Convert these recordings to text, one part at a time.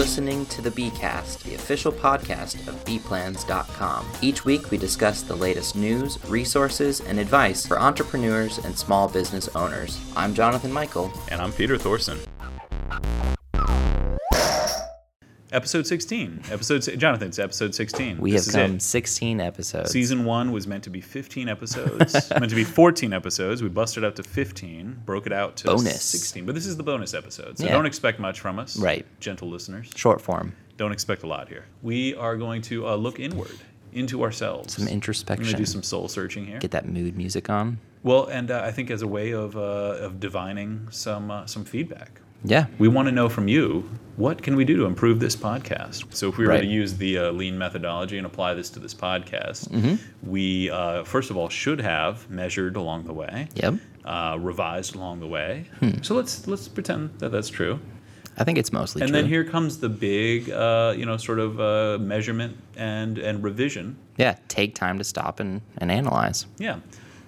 listening to the Bcast, the official podcast of bplans.com. Each week we discuss the latest news, resources, and advice for entrepreneurs and small business owners. I'm Jonathan Michael. And I'm Peter Thorson. Episode 16. Episode Jonathan, it's episode 16. We This have come it. 16 episodes. Season 1 was meant to be 15 episodes. meant to be 14 episodes. We busted up to 15, broke it out to Bonus. 16. But this is the bonus episode. So Yeah. don't expect much from us. Right. Gentle listeners. Short form, Don't expect a lot here. We are going to uh, look inward into ourselves. some We're introspection. going to do some soul searching here. Get that mood music on. Well, and uh, I think as a way of, uh, of divining some, uh, some feedback. Yeah. We want to know from you what can we do to improve this podcast. So if we were Right. to use the uh, lean methodology and apply this to this podcast, Mm-hmm. we uh, first of all should have measured along the way, Yep. uh, revised along the way. Hmm. So let's let's pretend that that's true. I think it's mostly true. And true. then here comes the big, uh, you know, sort of uh, measurement and and revision. yeah, take time to stop and, and analyze. Yeah.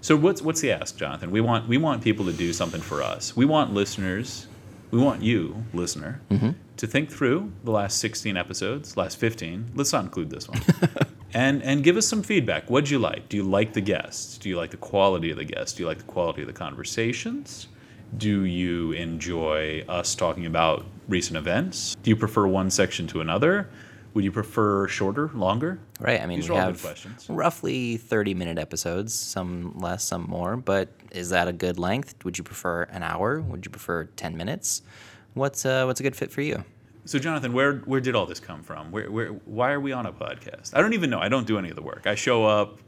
So what's what's the ask, Jonathan? We want we want people to do something for us. We want listeners. We want you, listener, Mm-hmm. to think through the last 16 episodes, last 15. Let's not include this one. and and give us some feedback. What'd you like? Do you like the guests? Do you like the quality of the guests? Do you like the quality of the conversations? Do you enjoy us talking about recent events? Do you prefer one section to another? Would you prefer shorter, longer? Right. I mean, These we have roughly 30 minute episodes, some less, some more. But is that a good length? Would you prefer an hour? Would you prefer 10 minutes? What's uh, what's a good fit for you? So, Jonathan, where where did all this come from? Where where why are we on a podcast? I don't even know. I don't do any of the work. I show up,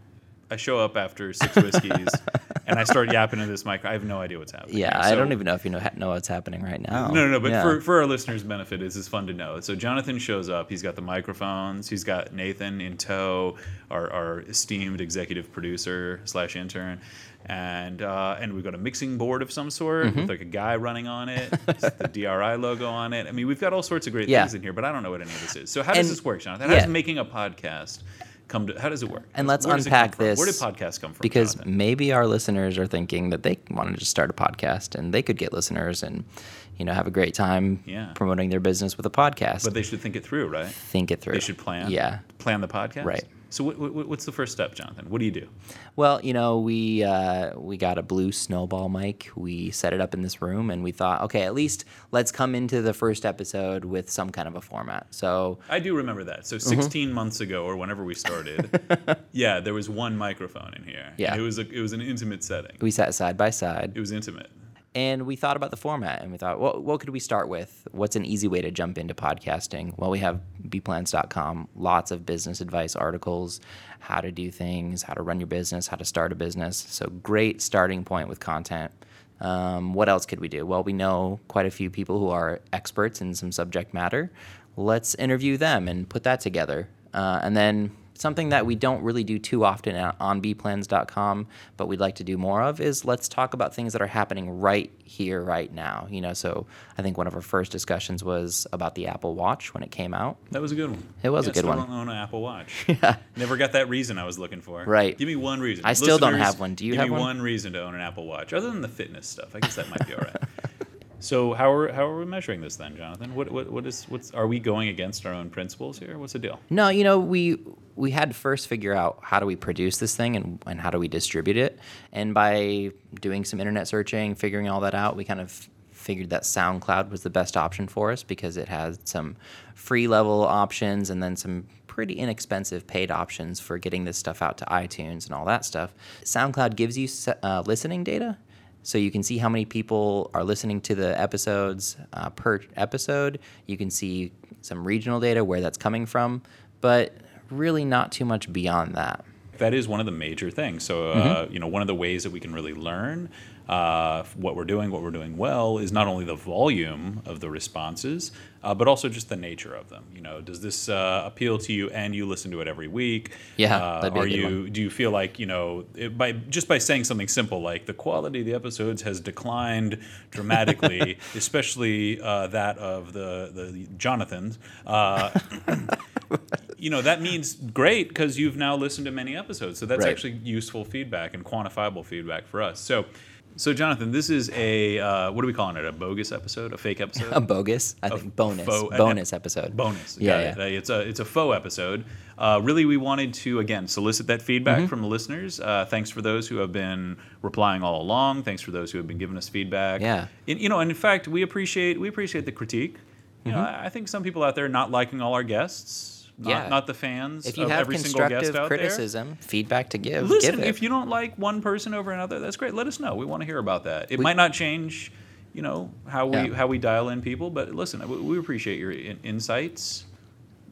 I show up after six whiskeys, and I start yapping into this mic. I have no idea what's happening. Yeah, I don't even know if you know know what's happening right now. No, no, no. But Yeah. for, for our listeners' benefit, this is fun to know. So Jonathan shows up. He's got the microphones. He's got Nathan in tow, our, our esteemed executive producer slash intern, and uh, and we've got a mixing board of some sort Mm-hmm. with like a guy running on it, the DRI logo on it. I mean, we've got all sorts of great Yeah. things in here, but I don't know what any of this is. So how does And- this work, Jonathan? How yeah. does making a podcast come to? How does it work? And let's Where does it come unpack this. Where did podcasts come from? because Jonathan? maybe our listeners are thinking that they want to just start a podcast and they could get listeners and you know have a great time Yeah. promoting their business with a podcast. but they should think it through, right? think it through. They should plan. Yeah. Plan the podcast. Right. So what, what, what's the first step, Jonathan? What do you do? Well, you know, we uh, we got a blue snowball mic. We set it up in this room, and we thought, okay, at least let's come into the first episode with some kind of a format. So I do remember that. Mm-hmm. So 16 months ago, or whenever we started, yeah, there was one microphone in here. Yeah. It was a, it was an intimate setting. we sat side by side, It was intimate. And we thought about the format, and we thought, what what could we start with? What's an easy way to jump into podcasting? Well, we have bplans.com, lots of business advice articles, how to do things, how to run your business, how to start a business. So great starting point with content. Um, what else could we do? Well, we know quite a few people who are experts in some subject matter. Let's interview them and put that together. Uh, and then something that we don't really do too often on- on bplans.com, but we'd like to do more of is let's talk about things that are happening right here, right now. You know, so I think one of our first discussions was about the Apple Watch when it came out. That was a good one. It was a good still one. don't own an Apple Watch. Yeah. Never got that reason I was looking for. Right. Give me one reason. I still don't have one. Do you give have me one? one reason to own an Apple Watch, other than the fitness stuff. I guess that might be all right. So how are how are we measuring this then, Jonathan? What what what is what's are we going against our own principles here? What's the deal? No, you know, we we had to first figure out how do we produce this thing and, and how do we distribute it. And by doing some internet searching, figuring all that out, we kind of figured that SoundCloud was the best option for us because it has some free level options and then some pretty inexpensive paid options for getting this stuff out to iTunes and all that stuff. SoundCloud gives you uh, listening data. So you can see how many people are listening to the episodes uh, per episode. You can see some regional data where that's coming from, but really not too much beyond that. That is one of the major things. So, uh, Mm-hmm. you know, one of the ways that we can really learn uh, what we're doing, what we're doing well, is not only the volume of the responses, uh, but also just the nature of them. You know, does this uh, appeal to you, and you listen to it every week? Yeah, Uh, that'd be a are you? one. Do you feel like you know, it, by just by saying something simple like the quality of the episodes has declined dramatically, especially uh, that of the the Jonathans. You know that means great because you've now listened to many episodes so that's Right. actually useful feedback and quantifiable feedback for us so So, Jonathan, this is a uh, what are we calling it? A bogus episode? A fake episode? A bogus, I think bonus, faux- bonus ep- episode. bonus. Yeah, yeah. it. It's a it's a faux episode. Uh, really, we wanted to again solicit that feedback Mm-hmm. from the listeners. Uh, thanks for those who have been replying all along. Thanks for those who have been giving us feedback. Yeah. In, you know, and in fact, we appreciate we appreciate the critique. You know, Mm-hmm. I I think some people out there not liking all our guests. Not, Yeah. not the fans If you of have every single guest constructive out there. criticism, feedback to give, Listen, give it. if you don't like one person over another, that's great. Let us know. We want to hear about that. It might not change, you know, how we Yeah. how we dial in people, but listen, we, we appreciate your in, insights.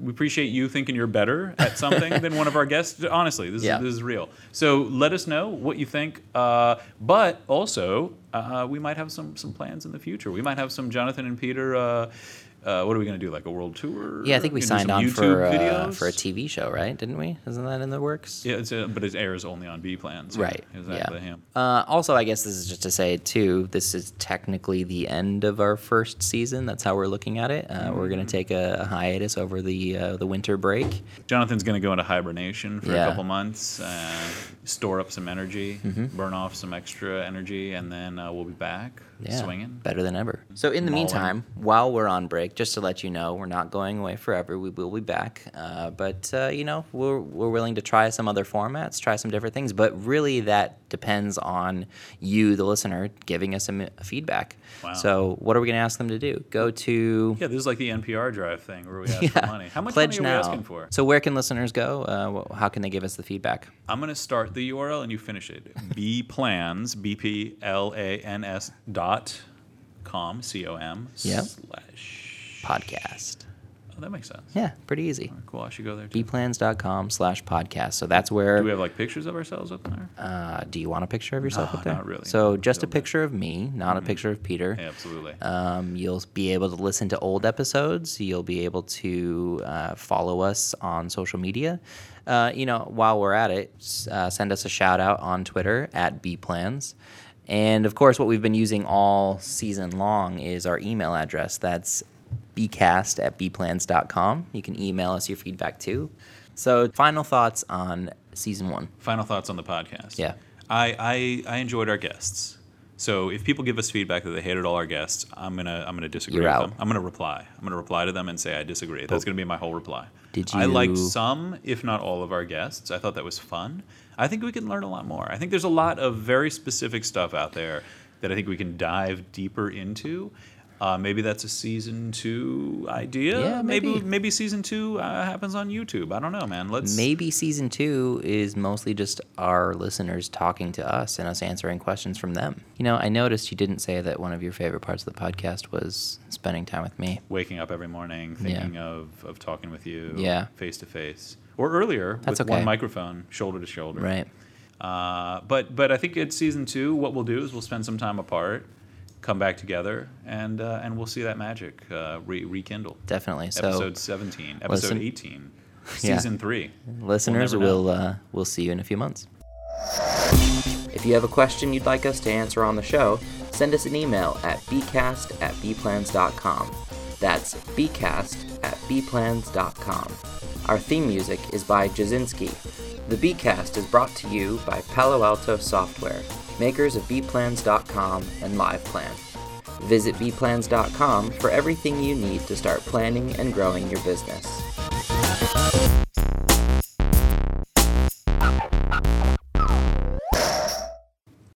We appreciate you thinking you're better at something than one of our guests. Honestly, this Yeah. is this is real. So let us know what you think. Uh, but also, uh, we might have some some plans in the future. We might have some Jonathan and Peter. Uh, uh, what are we going to do? Like a world tour? yeah, I think we signed on YouTube for uh, for a TV show, right? Didn't we? Isn't that in the works? Yeah, it's a, but it airs only on B plans. Right. Exactly. Yeah. yeah. Uh, also, I guess this is just to say too. This is technically the end of our first season. That's how we're looking at it. Uh, We're Mm. going to take a, a hiatus over the uh, the winter break. Jonathan's going to go into hibernation for Yeah. a couple months, uh, store up some energy, Mm-hmm. burn off some extra energy, and then uh, we'll be back Yeah, swinging. better than ever. So in the Mauling. meantime, while we're on break, just to let you know, we're not going away forever. We will be back, uh, but uh, you know, we're we're willing to try some other formats, try some different things. But really, that depends on you, the listener, giving us some feedback. Wow. So what are we going to ask them to do? Go to Yeah, this is like the NPR drive thing where we ask for money. How much Pledge money are now. we asking for? So where can listeners go? Uh, how can they give us the feedback? I'm going to start the URL and you finish it. B plans, B P L A N S dot com, C O M Yep. slash. Podcast. Oh, that makes sense. Yeah, pretty easy. Cool. I should go there too. bplans.com slash podcast. So that's where. Do we have like pictures of ourselves up there? Uh, do you want a picture of yourself No, up there? not really. So No, just a picture of me, not a picture of Peter. Yeah, absolutely. Um, you'll be able to listen to old episodes. You'll be able to uh, follow us on social media. Uh, you know, while we're at it, uh, send us a shout out on Twitter at bplans. And of course, what we've been using all season long is our email address. That's bcast at bplans.com. You can email us your feedback too. So, final thoughts on season one. Final thoughts on the podcast. Yeah. I, I I enjoyed our guests. So if people give us feedback that they hated all our guests, I'm gonna I'm gonna disagree You're with out. them. I'm gonna reply. I'm gonna reply to them and say I disagree. That's gonna be my whole reply. Did you? I liked some, if not all, of our guests. I thought that was fun. I think we can learn a lot more. I think there's a lot of very specific stuff out there that I think we can dive deeper into. Uh, maybe that's a season two idea. Yeah, maybe maybe. maybe season two uh, happens on YouTube. I don't know, man. Let's Maybe season two is mostly just our listeners talking to us and us answering questions from them. You know, I noticed you didn't say that one of your favorite parts of the podcast was spending time with me. waking up every morning thinking of, of talking with you Yeah. face to face or earlier That's with okay. one microphone shoulder to shoulder Right. uh, but but i think it's season two what we'll do is we'll spend some time apart come back together and uh, and we'll see that magic uh, re- rekindle Definitely. So, episode 17 episode listen- 18 Yeah. season 3 listeners, never know. we'll uh, we'll see you in a few months. If you have a question you'd like us to answer on the show, send us an email at bcast at bplans.com. That's bcast at bplans.com. Our theme music is by Jasinski. The Bcast is brought to you by Palo Alto Software, makers of bplans.com and LivePlan. Visit bplans.com for everything you need to start planning and growing your business.